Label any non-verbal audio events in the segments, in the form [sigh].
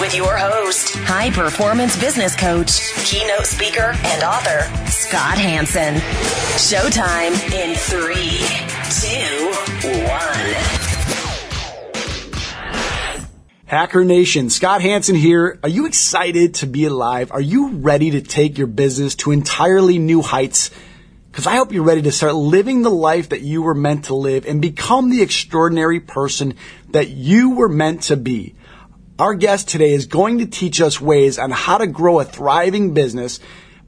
with your host, high performance business coach, keynote speaker, and author, Scott Hanson. Showtime in three, two, one. Hacker Nation, Scott Hanson here. Are you excited to be alive? Are you ready to take your business to entirely new heights? Because I hope you're ready to start living the life that you were meant to live and become the extraordinary person that you were meant to be. Our guest today is going to teach us ways on how to grow a thriving business,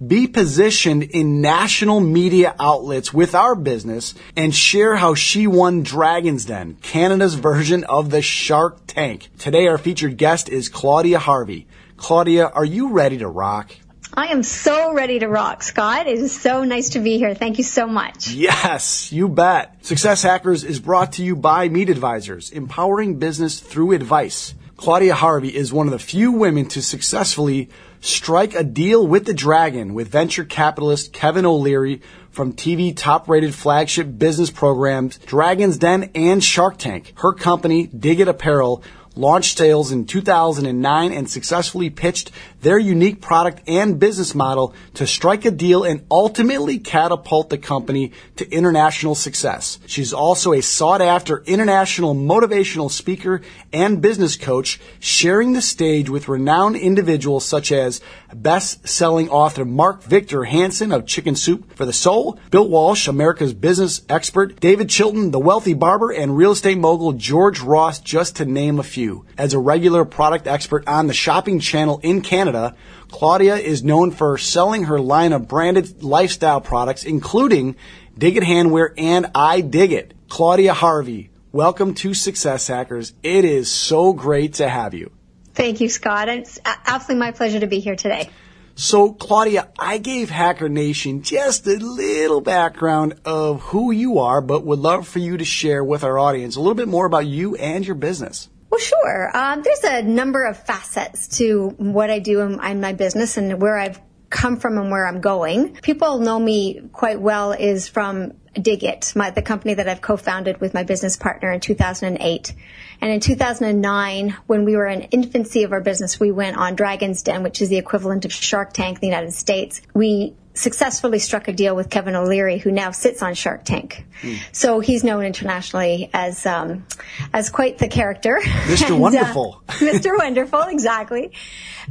be positioned in national media outlets with our business, and share how she won Dragon's Den, Canada's version of the Shark Tank. Today, our featured guest is Claudia Harvey. Claudia, are you ready to rock? I am so ready to rock, Scott. It is so nice to be here. Thank you so much. Yes, you bet. Success Hackers is brought to you by Meet Advisors, empowering business through advice. Claudia Harvey is one of the few women to successfully strike a deal with the dragon with venture capitalist Kevin O'Leary from TV top rated flagship business programs Dragon's Den and Shark Tank. Her company, Dig It Apparel, launched sales in 2009 and successfully pitched their unique product and business model to strike a deal and ultimately catapult the company to international success. She's also a sought after international motivational speaker and business coach, sharing the stage with renowned individuals such as best selling author Mark Victor Hansen of Chicken Soup for the Soul, Bill Walsh, America's business expert, David Chilton, the wealthy barber, and real estate mogul George Ross, just to name a few. As a regular product expert on the shopping channel in Canada, Canada, Claudia is known for selling her line of branded lifestyle products, including Dig It Handwear and I Dig It. Claudia Harvey, welcome to Success Hackers. It is so great to have you. Thank you, Scott. It's absolutely my pleasure to be here today. So, Claudia, I gave Hacker Nation just a little background of who you are, but would love for you to share with our audience a little bit more about you and your business. Well, sure. Um, there's a number of facets to what I do in, in my business and where I've come from and where I'm going. People know me quite well is from Dig It, my, the company that I've co-founded with my business partner in 2008. And in 2009, when we were in infancy of our business, we went on Dragon's Den, which is the equivalent of Shark Tank in the United States. We successfully struck a deal with Kevin O'Leary, who now sits on Shark Tank. Mm. So he's known internationally as um, as quite the character, Mr. [laughs] and, Wonderful. [laughs] Uh, Mr. Wonderful, exactly.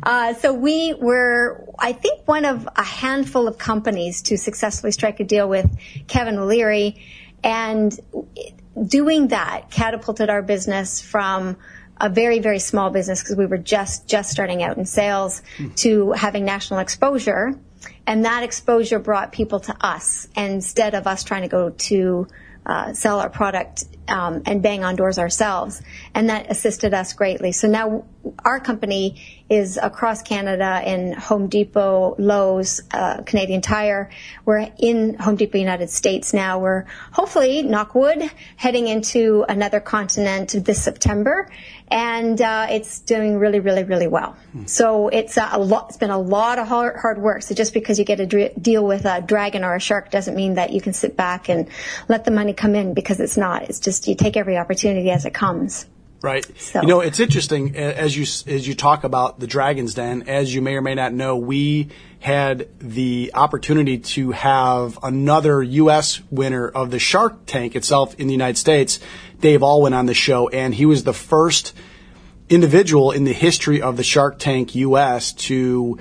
Uh, so we were, I think, one of a handful of companies to successfully strike a deal with Kevin O'Leary, and doing that catapulted our business from a very very small business because we were just just starting out in sales mm. to having national exposure and that exposure brought people to us instead of us trying to go to uh, sell our product um, and bang on doors ourselves. And that assisted us greatly. So now our company is across Canada in Home Depot, Lowe's, uh, Canadian Tire. We're in Home Depot United States now. We're hopefully, knockwood, heading into another continent this September. And uh, it's doing really, really, really well. Hmm. So it's a lot. It's been a lot of hard, hard work. So just because you get a dr- deal with a dragon or a shark doesn't mean that you can sit back and let the money come in because it's not. It's just you take every opportunity as it comes. Right. So. You know, it's interesting as you as you talk about the Dragons Den. As you may or may not know, we had the opportunity to have another U.S. winner of the Shark Tank itself in the United States, Dave Alwyn, on the show, and he was the first individual in the history of the Shark Tank U.S. to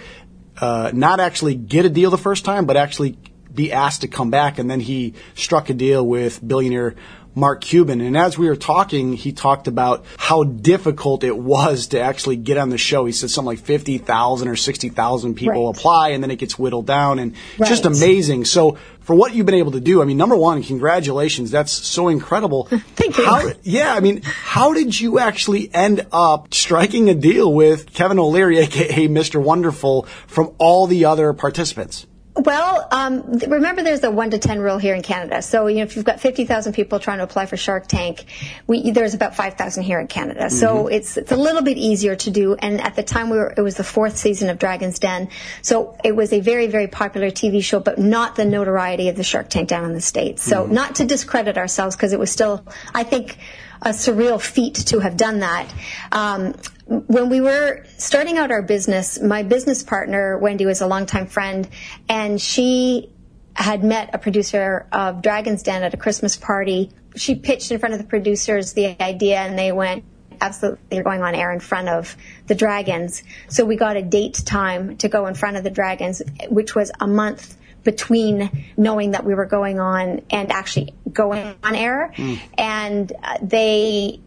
uh, not actually get a deal the first time, but actually be asked to come back, and then he struck a deal with billionaire Mark Cuban. And as we were talking, he talked about how difficult it was to actually get on the show. He said something like 50,000 or 60,000 people right. apply and then it gets whittled down and right. just amazing. So for what you've been able to do, I mean, number one, congratulations. That's so incredible. [laughs] Thank you. How, yeah, I mean, how did you actually end up striking a deal with Kevin O'Leary, aka Mr. Wonderful, from all the other participants? Well, um, remember there's a one to ten rule here in Canada. So you know, if you've got fifty thousand people trying to apply for Shark Tank, we, there's about five thousand here in Canada. Mm-hmm. So it's it's a little bit easier to do. And at the time, we were it was the fourth season of Dragon's Den, so it was a very very popular TV show, but not the notoriety of the Shark Tank down in the states. So mm-hmm. not to discredit ourselves because it was still, I think a surreal feat to have done that. Um, when we were starting out our business, my business partner, Wendy, was a longtime friend, and she had met a producer of Dragon's Den at a Christmas party. She pitched in front of the producers the idea, and they went, absolutely, you're going on air in front of the Dragons. So we got a date time to go in front of the Dragons, which was a month between knowing that we were going on and actually going on air. Mm. And uh, they,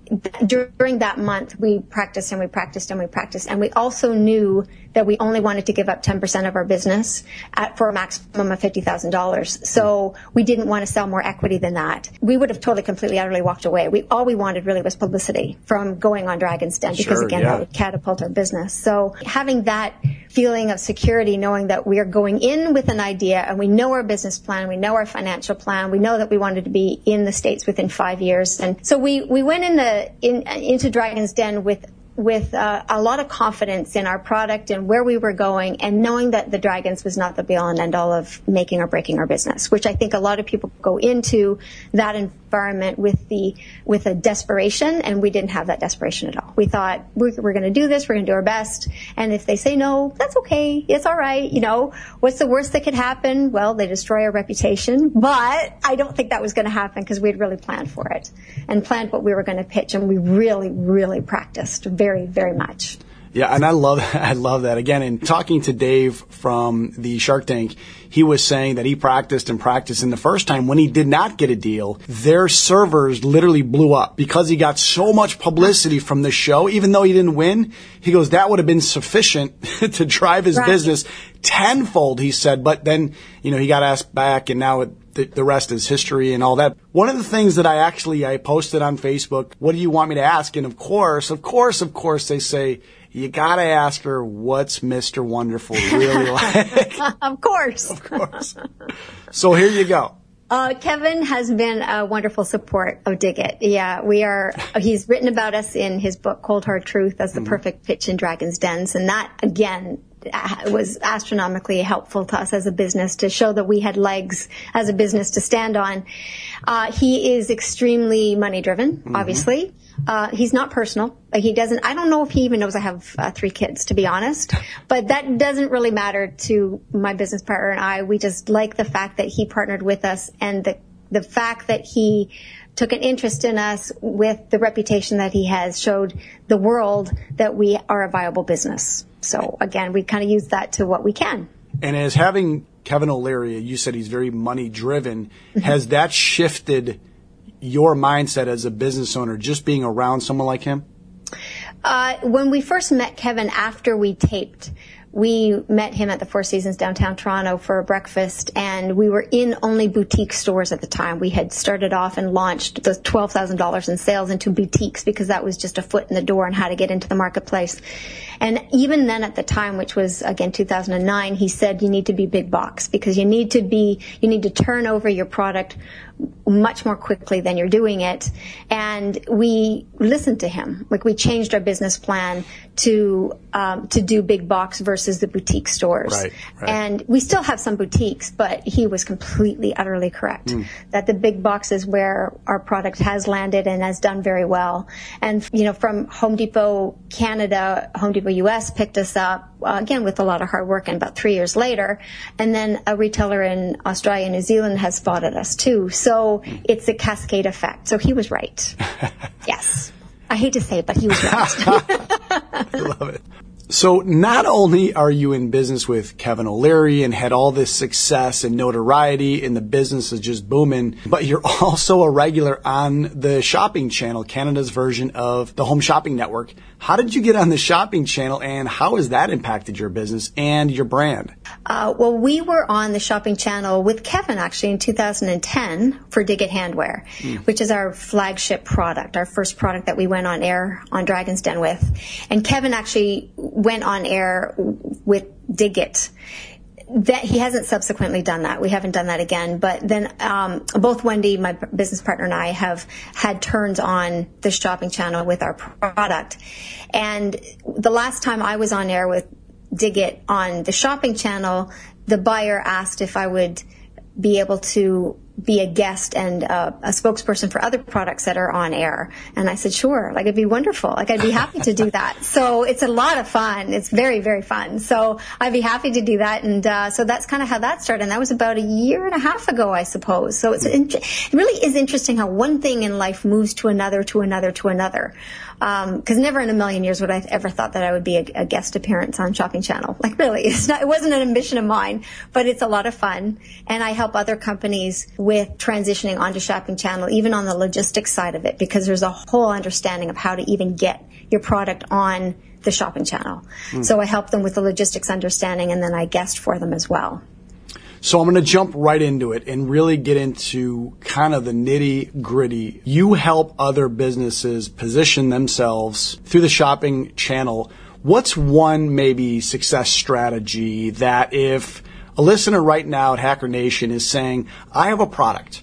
during that month, we practiced and we practiced and we practiced. And we also knew that we only wanted to give up 10% of our business at, for a maximum of $50,000. So we didn't want to sell more equity than that. We would have totally, completely, utterly walked away. We, all we wanted really was publicity from going on Dragon's Den because sure, again, yeah. that would catapult our business. So having that feeling of security, knowing that we are going in with an idea and we know our business plan, we know our financial plan, we know that we wanted to be in the States within five years. And so we, we went in the, in, into Dragon's Den with with uh, a lot of confidence in our product and where we were going and knowing that the dragons was not the be all and end all of making or breaking our business which i think a lot of people go into that environment with the with a desperation and we didn't have that desperation at all. We thought we're, we're going to do this we're going to do our best. And if they say no that's okay. It's all right you know? What's the worst that could happen? Well they destroy our reputation but i don't think that was going to happen because we had really planned for it and planned what we were going to pitch and we really really practiced very, very much. Yeah, and I love [laughs] I love that. Again, in talking to Dave from the Shark Tank, he was saying that he practiced and practiced and the first time when he did not get a deal, their servers literally blew up because he got so much publicity from the show even though he didn't win. He goes that would have been sufficient [laughs] to drive his right. business tenfold, he said, but then, you know, he got asked back and now it, the, the rest is history and all that. One of the things that I actually I posted on Facebook, what do you want me to ask? And of course, of course, of course they say you gotta ask her what's Mr. Wonderful really [laughs] like. of course. of course. So here you go. Uh, Kevin has been a wonderful support of Dig It. Yeah, we are, he's written about us in his book, Cold Hard Truth, as the mm-hmm. perfect pitch in Dragon's Dens. And that, again, was astronomically helpful to us as a business to show that we had legs as a business to stand on. Uh, he is extremely money driven, mm-hmm. obviously. Uh, he's not personal. He doesn't, I don't know if he even knows I have uh, three kids, to be honest, but that doesn't really matter to my business partner and I. We just like the fact that he partnered with us and the, the fact that he took an interest in us with the reputation that he has showed the world that we are a viable business. So again, we kind of use that to what we can. And as having Kevin O'Leary, you said he's very money driven. Mm-hmm. Has that shifted your mindset as a business owner, just being around someone like him? Uh, when we first met Kevin after we taped, we met him at the Four Seasons downtown Toronto for a breakfast, and we were in only boutique stores at the time. We had started off and launched the $12,000 in sales into boutiques because that was just a foot in the door and how to get into the marketplace. And even then at the time, which was again 2009, he said you need to be big box because you need to be, you need to turn over your product much more quickly than you're doing it. And we listened to him. Like we changed our business plan to um, to do big box versus the boutique stores. Right, right. And we still have some boutiques, but he was completely, utterly correct mm. that the big box is where our product has landed and has done very well. And you know, from Home Depot Canada, Home Depot US picked us up uh, again with a lot of hard work, and about three years later, and then a retailer in Australia and New Zealand has spotted us too. So mm. it's a cascade effect. So he was right. [laughs] yes. I hate to say it, but he was right. [laughs] I love it. So not only are you in business with Kevin O'Leary and had all this success and notoriety and the business is just booming, but you're also a regular on the shopping channel, Canada's version of the home shopping network. How did you get on the shopping channel and how has that impacted your business and your brand? Uh, well, we were on the shopping channel with Kevin actually in 2010 for Dig It Handwear, mm. which is our flagship product, our first product that we went on air on Dragon's Den with. And Kevin actually went on air with Dig It that he hasn't subsequently done that. We haven't done that again. But then um, both Wendy, my business partner, and I have had turns on the shopping channel with our product. And the last time I was on air with Dig on the shopping channel, the buyer asked if I would be able to be a guest and uh, a spokesperson for other products that are on air. And I said, sure, like it'd be wonderful. Like I'd be happy to do that. [laughs] So it's a lot of fun. It's very, very fun. So I'd be happy to do that. And uh, so that's kind of how that started. And that was about a year and a half ago, I suppose. So it's it really is interesting how one thing in life moves to another, to another, to another because um, never in a million years would I ever thought that I would be a, a, guest appearance on Shopping Channel. Like really, [laughs] it's not, it wasn't an ambition of mine, but it's a lot of fun. And I help other companies with transitioning onto Shopping Channel, even on the logistics side of it, because there's a whole understanding of how to even get your product on the Shopping Channel. Mm. So I help them with the logistics understanding, and then I guest for them as well. So I'm going to jump right into it and really get into kind of the nitty gritty. You help other businesses position themselves through the shopping channel. What's one maybe success strategy that if a listener right now at Hacker Nation is saying, I have a product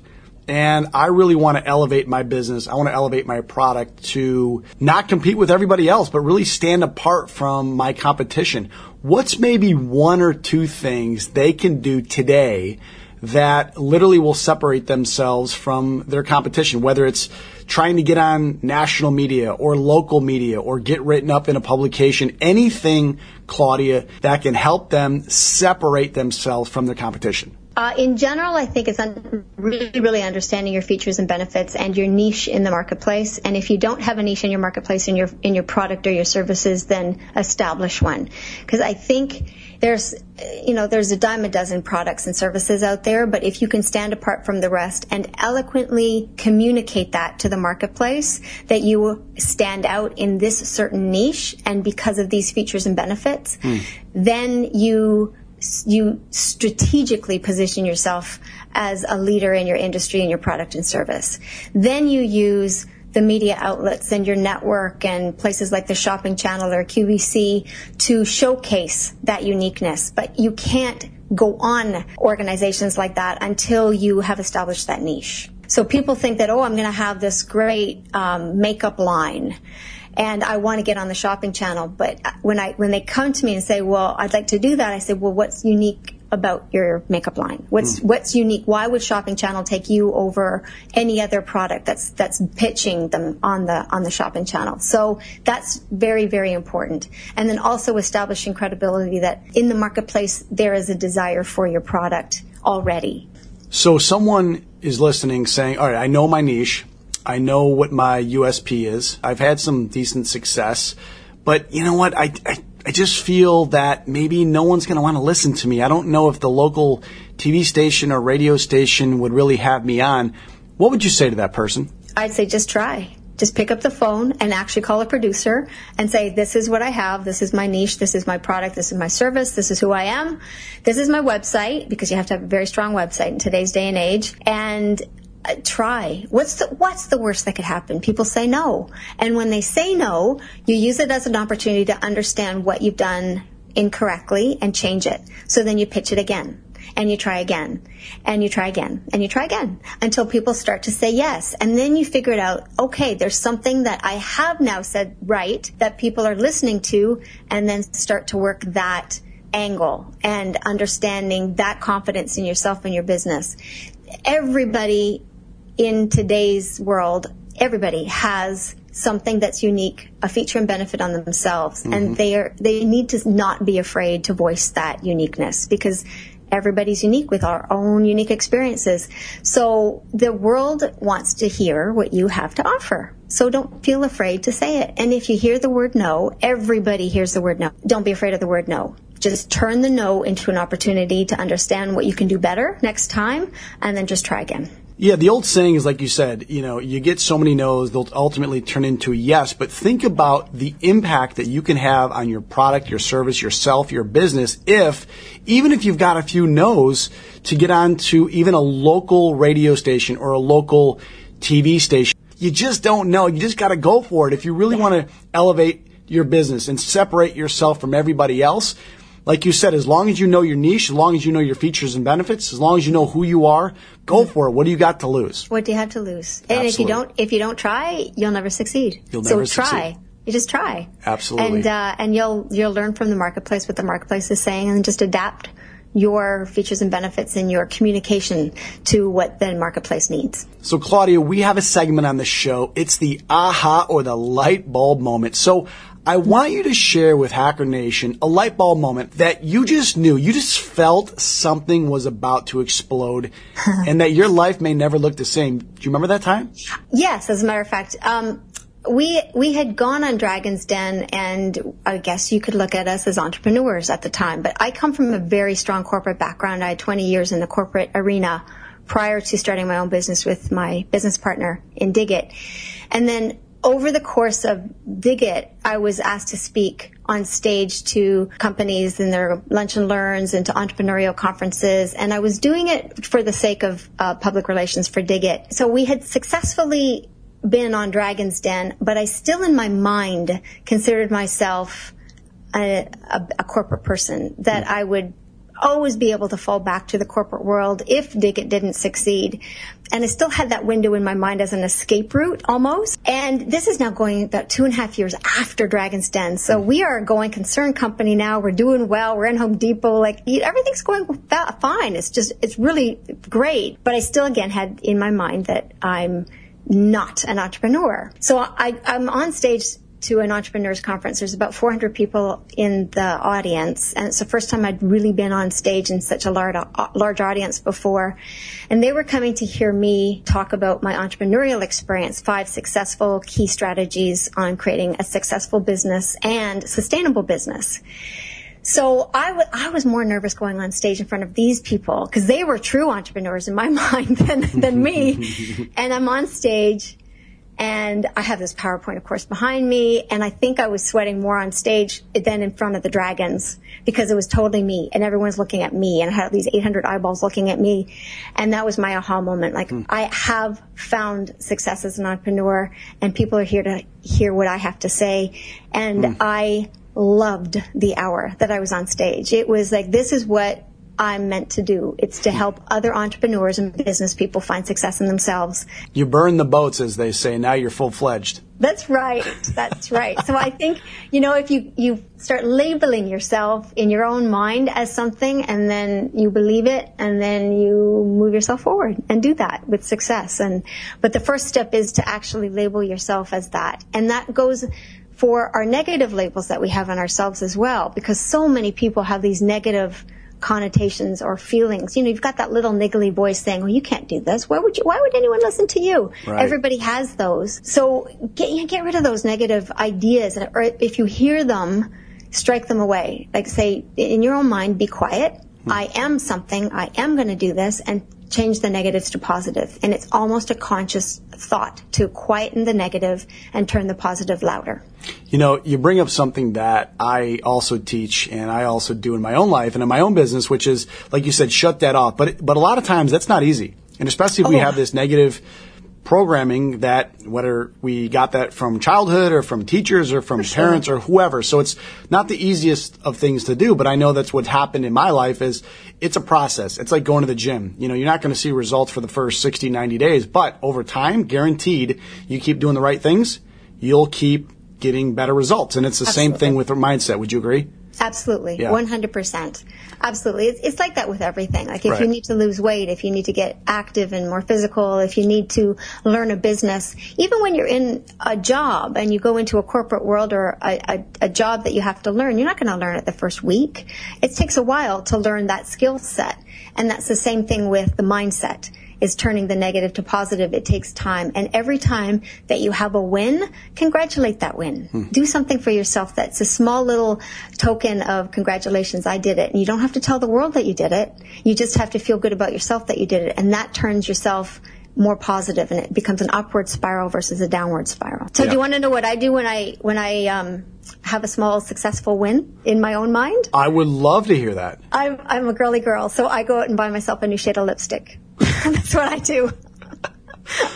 and I really want to elevate my business. I want to elevate my product to not compete with everybody else, but really stand apart from my competition what's maybe one or two things they can do today that literally will separate themselves from their competition, whether it's trying to get on national media or local media or get written up in a publication, anything, Claudia, that can help them separate themselves from their competition. Uh, in general, I think it's un- really, really understanding your features and benefits and your niche in the marketplace. And if you don't have a niche in your marketplace in your in your product or your services, then establish one. Because I think there's, you know, there's a dime a dozen products and services out there, but if you can stand apart from the rest and eloquently communicate that to the marketplace, that you stand out in this certain niche and because of these features and benefits, mm. then you you strategically position yourself as a leader in your industry and your product and service. Then you use the media outlets and your network and places like the shopping channel or QVC to showcase that uniqueness. But you can't go on organizations like that until you have established that niche. So people think that, oh, I'm going to have this great um, makeup line and I want to get on the shopping channel. But when I when they come to me and say, "Well, I'd like to do that," I say, "Well, what's unique about your makeup line? What's mm. what's unique? Why would Shopping Channel take you over any other product that's that's pitching them on the on the Shopping Channel? So that's very very important. And then also establishing credibility that in the marketplace there is a desire for your product already. So someone is listening saying, "All right, I know my niche. I know what my USP is. I've had some decent success, but you know what? I, I, I just feel that maybe no one's going to want to listen to me. I don't know if the local TV station or radio station would really have me on. What would you say to that person? I'd say just try. Just pick up the phone and actually call a producer and say, this is what I have. This is my niche. This is my product. This is my service. This is who I am. This is my website because you have to have a very strong website in today's day and age. And try. What's the what's the worst that could happen? People say no. And when they say no, you use it as an opportunity to understand what you've done incorrectly and change it. So then you pitch it again and you try again and you try again and you try again until people start to say yes. And then you figure it out, okay, there's something that I have now said right that people are listening to and then start to work that angle and understanding that confidence in yourself and your business. Everybody in today's world, everybody has something that's unique, a feature and benefit on themselves, mm-hmm. and they are they need to not be afraid to voice that uniqueness because everybody's unique with our own unique experiences. So the world wants to hear what you have to offer. So don't feel afraid to say it. And if you hear the word no, everybody hears the word no. Don't be afraid of the word no. Just turn the no into an opportunity to understand what you can do better next time and then just try again. Yeah, the old saying is like you said, you know, you get so many no's, they'll ultimately turn into a yes, but think about the impact that you can have on your product, your service, yourself, your business if, even if you've got a few no's, to get onto even a local radio station or a local TV station. You just don't know. You just gotta go for it. If you really want to elevate your business and separate yourself from everybody else, like you said, as long as you know your niche, as long as you know your features and benefits, as long as you know who you are, go for it. What do you got to lose? What do you have to lose? And if you don't, if you don't try, you'll never succeed. You'll never so never try. succeed. You just try. Absolutely. And uh, and you'll you'll learn from the marketplace what the marketplace is saying, and just adapt your features and benefits and your communication to what the marketplace needs. So, Claudia, we have a segment on the show. It's the aha or the light bulb moment. So, I want you to share with Hacker Nation a light bulb moment that you just knew, you just felt something was about to explode [laughs] and that your life may never look the same. Do you remember that time? Yes, as a matter of fact, um, we we had gone on Dragon's Den, and I guess you could look at us as entrepreneurs at the time. But I come from a very strong corporate background. I had 20 years in the corporate arena prior to starting my own business with my business partner in Dig It, and then. Over the course of Dig It, I was asked to speak on stage to companies in their lunch and learns and to entrepreneurial conferences. And I was doing it for the sake of uh, public relations for Dig It. So we had successfully been on Dragon's Den, but I still in my mind considered myself a, a, a corporate person that I would always be able to fall back to the corporate world if Dig It didn't succeed. And I still had that window in my mind as an escape route almost. And this is now going about two and a half years after Dragon's Den. So we are a going concern company now. We're doing well. We're in Home Depot. Like everything's going fine. It's just, it's really great. But I still again had in my mind that I'm not an entrepreneur. So I, I'm on stage to an entrepreneurs conference. There's about 400 people in the audience, and it's the first time I'd really been on stage in such a large, large audience before. And they were coming to hear me talk about my entrepreneurial experience, five successful key strategies on creating a successful business and sustainable business. So I, w- I was more nervous going on stage in front of these people because they were true entrepreneurs in my [laughs] mind than, than me. [laughs] and I'm on stage and I have this PowerPoint, of course, behind me. And I think I was sweating more on stage than in front of the dragons because it was totally me and everyone's looking at me and I had these 800 eyeballs looking at me. And that was my aha moment. Like hmm. I have found success as an entrepreneur and people are here to hear what I have to say. And hmm. I loved the hour that I was on stage. It was like, this is what I'm meant to do. It's to help other entrepreneurs and business people find success in themselves. You burn the boats, as they say. Now you're full fledged. That's right. That's right. So I think, you know, if you, you start labeling yourself in your own mind as something and then you believe it and then you move yourself forward and do that with success. And, but the first step is to actually label yourself as that. And that goes for our negative labels that we have on ourselves as well, because so many people have these negative connotations or feelings. You know, you've got that little niggly voice saying, "Well, you can't do this. Why would you? Why would anyone listen to you?" Right. Everybody has those. So get get rid of those negative ideas, or if you hear them, strike them away. Like say in your own mind, be quiet. Hmm. I am something. I am going to do this, and change the negatives to positive. And it's almost a conscious thought to quieten the negative and turn the positive louder. You know, you bring up something that I also teach and I also do in my own life and in my own business, which is, like you said, shut that off. But, but a lot of times that's not easy. And especially if we Oh. have this negative programming that whether we got that from childhood or from teachers or from parents or whoever. So it's not the easiest of things to do, but I know that's what happened in my life is it's a process. It's like going to the gym. You know, you're not going to see results for the first 60, 90 days, but over time, guaranteed, you keep doing the right things, you'll keep getting better results. And it's the same thing with mindset. Would you agree? Absolutely, Yeah. one hundred percent. Absolutely, it's, it's like that with everything. Like if Right. you need to lose weight, if you need to get active and more physical, if you need to learn a business, even when you're in a job and you go into a corporate world or a, a, a job that you have to learn, you're not going to learn it the first week. It takes a while to learn that skill set, and that's the same thing with the mindset is turning the negative to positive. It takes time. And every time that you have a win, congratulate that win. Do something for yourself that's a small little token of congratulations, I did it. And you don't have to tell the world that you did it. You just have to feel good about yourself that you did it. And that turns yourself more positive and it becomes an upward spiral versus a downward spiral. So Yeah. do you want to know what I do when I, when I, um, have a small successful win in my own mind? I would love to hear that. I'm, I'm a girly girl, so I go out and buy myself a new shade of lipstick. [laughs] That's what I do. [laughs]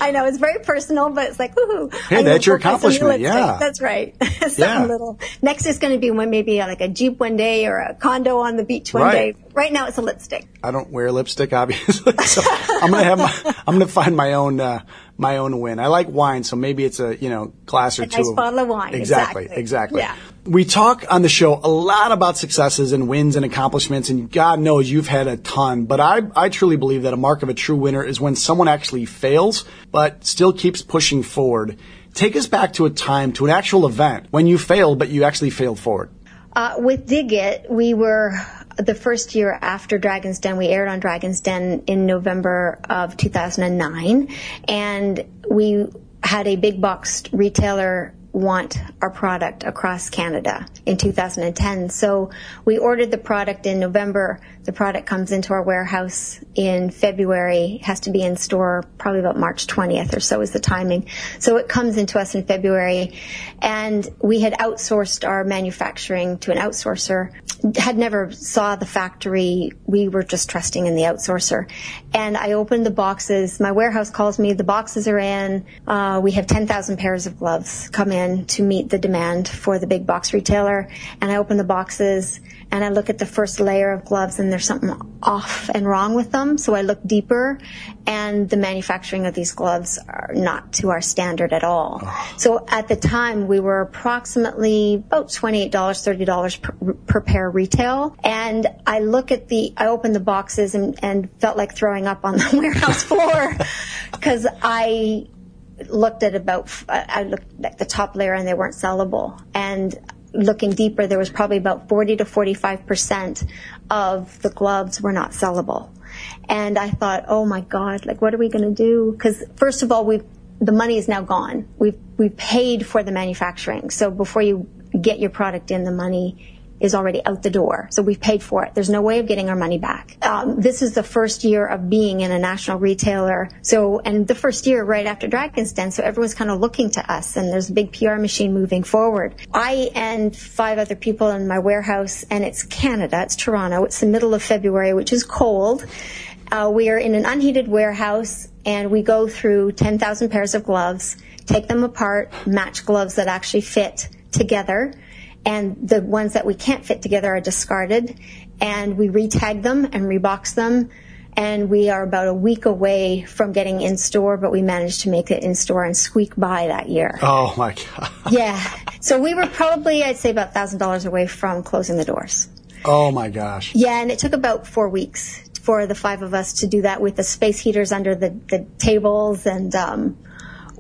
I know it's very personal, but it's like, woohoo! Hey, I that's your full price on accomplishment, yeah. that's right. [laughs] Something Yeah. little. Next is going to be one maybe like a jeep one day or a condo on the beach one Right. day. Right now, it's a lipstick. I don't wear lipstick, obviously. So I'm gonna have my, I'm gonna find my own, uh, my own win. I like wine, so maybe it's a, you know, glass or A two. nice bottle of wine, Exactly, exactly. exactly. Yeah. We talk on the show a lot about successes and wins and accomplishments, and God knows you've had a ton. But I, I truly believe that a mark of a true winner is when someone actually fails, but still keeps pushing forward. Take us back to a time, to an actual event when you failed, but you actually failed forward. Uh, with Dig It, we were the first year after Dragon's Den. We aired on Dragon's Den in November of 2009, and we had a big box retailer want our product across Canada in 2010. So we ordered the product in November. The product comes into our warehouse in February, has to be in store probably about March 20th or so is the timing. So it comes into us in February and we had outsourced our manufacturing to an outsourcer, had never saw the factory. We were just trusting in the outsourcer. And I opened the boxes. My warehouse calls me, the boxes are in. Uh, we have 10,000 pairs of gloves come in to meet the demand for the big box retailer. And I open the boxes and I look at the first layer of gloves and there's something off and wrong with them. So I look deeper and the manufacturing of these gloves are not to our standard at all. So at the time we were approximately about $28, $30 per, per pair retail. And I look at the, I opened the boxes and, and felt like throwing up on the [laughs] warehouse floor because I looked at about, I looked at the top layer and they weren't sellable. And looking deeper, there was probably about 40 to 45% of the gloves were not sellable. And I thought, oh my God, like what are we going to do? Because first of all, we've, the money is now gone. We've, we've paid for the manufacturing. So before you get your product in, the money is already out the door. So we've paid for it. There's no way of getting our money back. Um, this is the first year of being in a national retailer. So, and the first year right after Dragon's Den. So everyone's kind of looking to us and there's a big PR machine moving forward. I and five other people in my warehouse and it's Canada. It's Toronto. It's the middle of February, which is cold. Uh, we are in an unheated warehouse and we go through 10,000 pairs of gloves, take them apart, match gloves that actually fit together and the ones that we can't fit together are discarded and we retag them and rebox them and we are about a week away from getting in store but we managed to make it in store and squeak by that year Oh my God. [laughs] yeah so we were probably i'd say about $1000 away from closing the doors Oh my gosh. yeah and it took about four weeks for the five of us to do that with the space heaters under the, the tables and um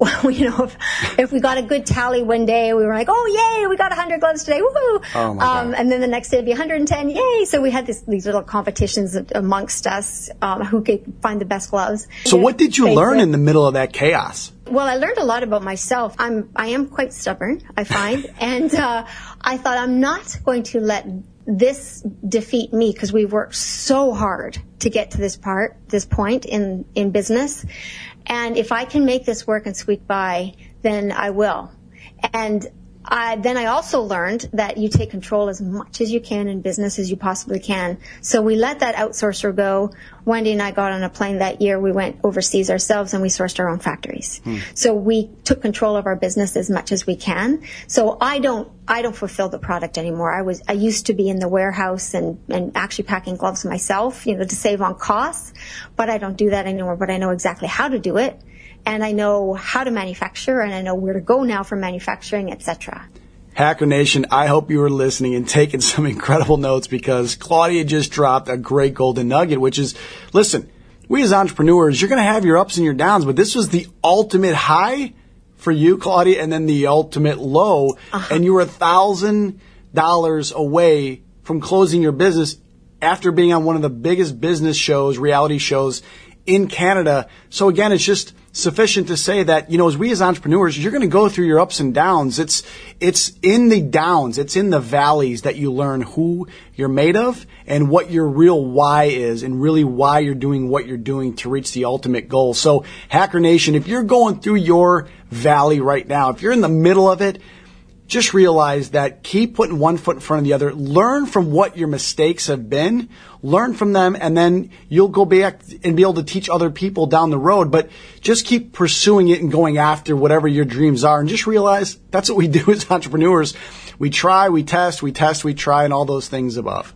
well, [laughs] you know, if, if we got a good tally one day, we were like, "Oh, yay, we got 100 gloves today!" Woohoo! Oh, um, and then the next day it'd be 110, yay! So we had this, these little competitions amongst us um, who could find the best gloves. So what did you learn in the middle of that chaos? Well, I learned a lot about myself. I'm, I am quite stubborn, I find, [laughs] and uh, I thought I'm not going to let this defeat me because we worked so hard to get to this part, this point in in business, and if I can make this work and squeak by, then I will. And I, then I also learned that you take control as much as you can in business as you possibly can. So we let that outsourcer go. Wendy and I got on a plane that year. We went overseas ourselves and we sourced our own factories. Hmm. So we took control of our business as much as we can. So I don't, I don't fulfill the product anymore. I was, I used to be in the warehouse and, and actually packing gloves myself, you know, to save on costs, but I don't do that anymore, but I know exactly how to do it and I know how to manufacture and I know where to go now for manufacturing, etc. Hacker Nation, I hope you are listening and taking [laughs] some incredible notes because Claudia just dropped a great golden nugget, which is, listen, we as entrepreneurs, you're going to have your ups and your downs, but this was the ultimate high for you, Claudia, and then the ultimate low. Uh-huh. And you were a thousand dollars away from closing your business after being on one of the biggest business shows, reality shows in Canada. So again, it's just sufficient to say that, you know, as we as entrepreneurs, you're going to go through your ups and downs. It's, it's in the downs, it's in the valleys that you learn who you're made of and what your real why is and really why you're doing what you're doing to reach the ultimate goal. So Hacker Nation, if you're going through your valley right now, if you're in the middle of it, just realize that keep putting one foot in front of the other. Learn from what your mistakes have been. Learn from them and then you'll go back and be able to teach other people down the road. But just keep pursuing it and going after whatever your dreams are and just realize that's what we [laughs] do as entrepreneurs. We try, we test, we test, we try and all those things above.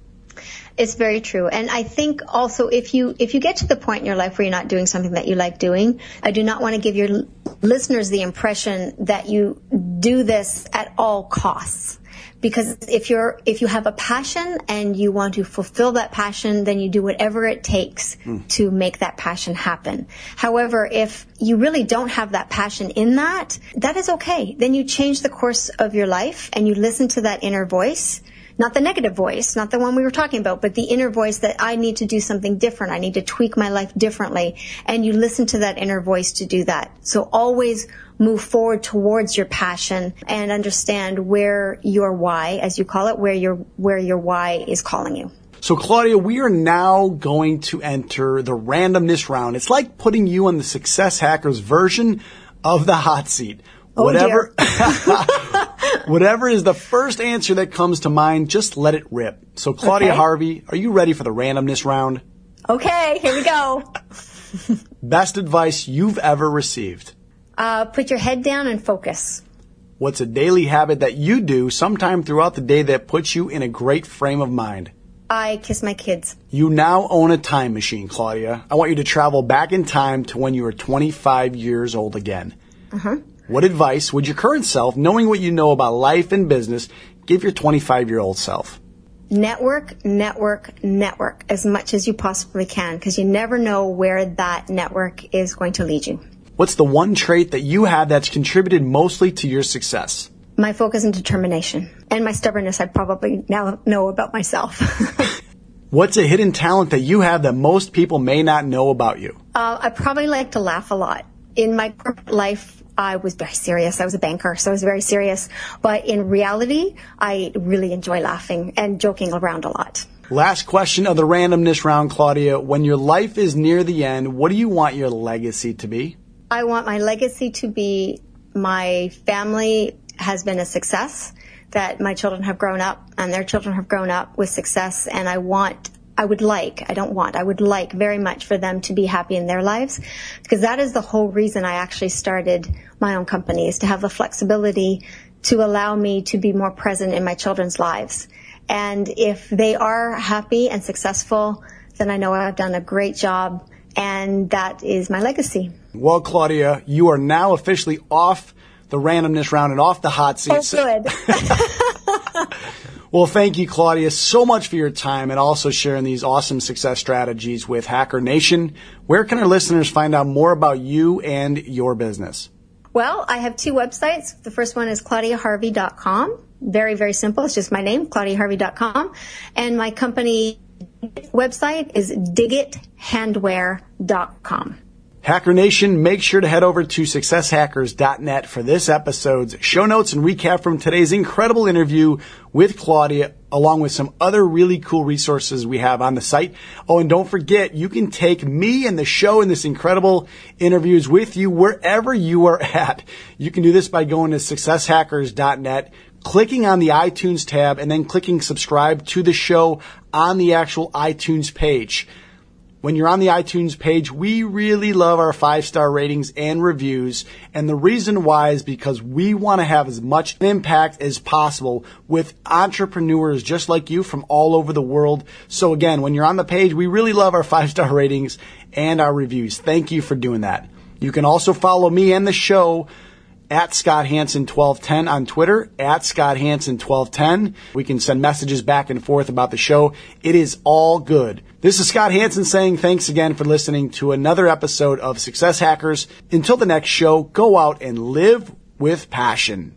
It's very true. And I think also if you, if you get to the point in your life where you're not doing something that you like doing, I do not want to give your listeners the impression that you do this at all costs. Because if you're, if you have a passion and you want to fulfill that passion, then you do whatever it takes mm. to make that passion happen. However, if you really don't have that passion in that, that is okay. Then you change the course of your life and you listen to that inner voice not the negative voice, not the one we were talking about, but the inner voice that I need to do something different. I need to tweak my life differently. And you listen to that inner voice to do that. So always move forward towards your passion and understand where your why, as you call it, where your, where your why is calling you. So Claudia, we are now going to enter the randomness round. It's like putting you on the Success Hackers version of the hot seat. Oh, whatever, [laughs] whatever is the first answer that comes to mind, just let it rip. So Claudia okay. Harvey, are you ready for the randomness round? Okay, here we go. [laughs] Best advice you've ever received? Uh, put your head down and focus. What's a daily habit that you do sometime throughout the day that puts you in a great frame of mind? I kiss my kids. You now own a time machine, Claudia. I want you to travel back in time to when you were 25 years old again. Uh-huh. What advice would your current self, knowing what you know about life and business, give your 25 year old self? Network, network, network as much as you possibly can because you never know where that network is going to lead you. What's the one trait that you have that's contributed mostly to your success? My focus and determination. And my stubbornness I probably now know about myself. [laughs] What's a hidden talent that you have that most people may not know about you? Uh, I probably like to laugh a lot. In my life, I was very serious. I was a banker, so I was very serious. But in reality, I really enjoy laughing and joking around a lot. Last question of the randomness round, Claudia. When your life is near the end, what do you want your legacy to be? I want my legacy to be my family has been a success, that my children have grown up and their children have grown up with success, and I want I would like, I don't want, I would like very much for them to be happy in their lives because that is the whole reason I actually started my own company is to have the flexibility to allow me to be more present in my children's lives. And if they are happy and successful, then I know I've done a great job and that is my legacy. Well, Claudia, you are now officially off the randomness round and off the hot seat. Oh, good. [laughs] [laughs] Well, thank you, Claudia, so much for your time and also sharing these awesome success strategies with Hacker Nation. Where can our listeners find out more about you and your business? Well, I have two websites. The first one is claudiaharvey.com. Very, very simple. It's just my name, claudiaharvey.com. And my company website is digithandwear.com. Hacker Nation, make sure to head over to successhackers.net for this episode's show notes and recap from today's incredible interview with Claudia, along with some other really cool resources we have on the site. Oh, and don't forget, you can take me and the show and this incredible interviews with you wherever you are at. You can do this by going to successhackers.net, clicking on the iTunes tab, and then clicking subscribe to the show on the actual iTunes page when you're on the iTunes page, we really love our five star ratings and reviews. And the reason why is because we want to have as much impact as possible with entrepreneurs just like you from all over the world. So again, when you're on the page, we really love our five star [laughs] ratings and our reviews. Thank you for doing that. You can also follow me and the show at Scott Hanson 1210 on Twitter, at Scott Hanson 1210. We can send messages back and forth about the show. It is all good. This is Scott Hanson saying thanks again for listening to another episode of Success Hackers. Until the next show, go out and live with passion.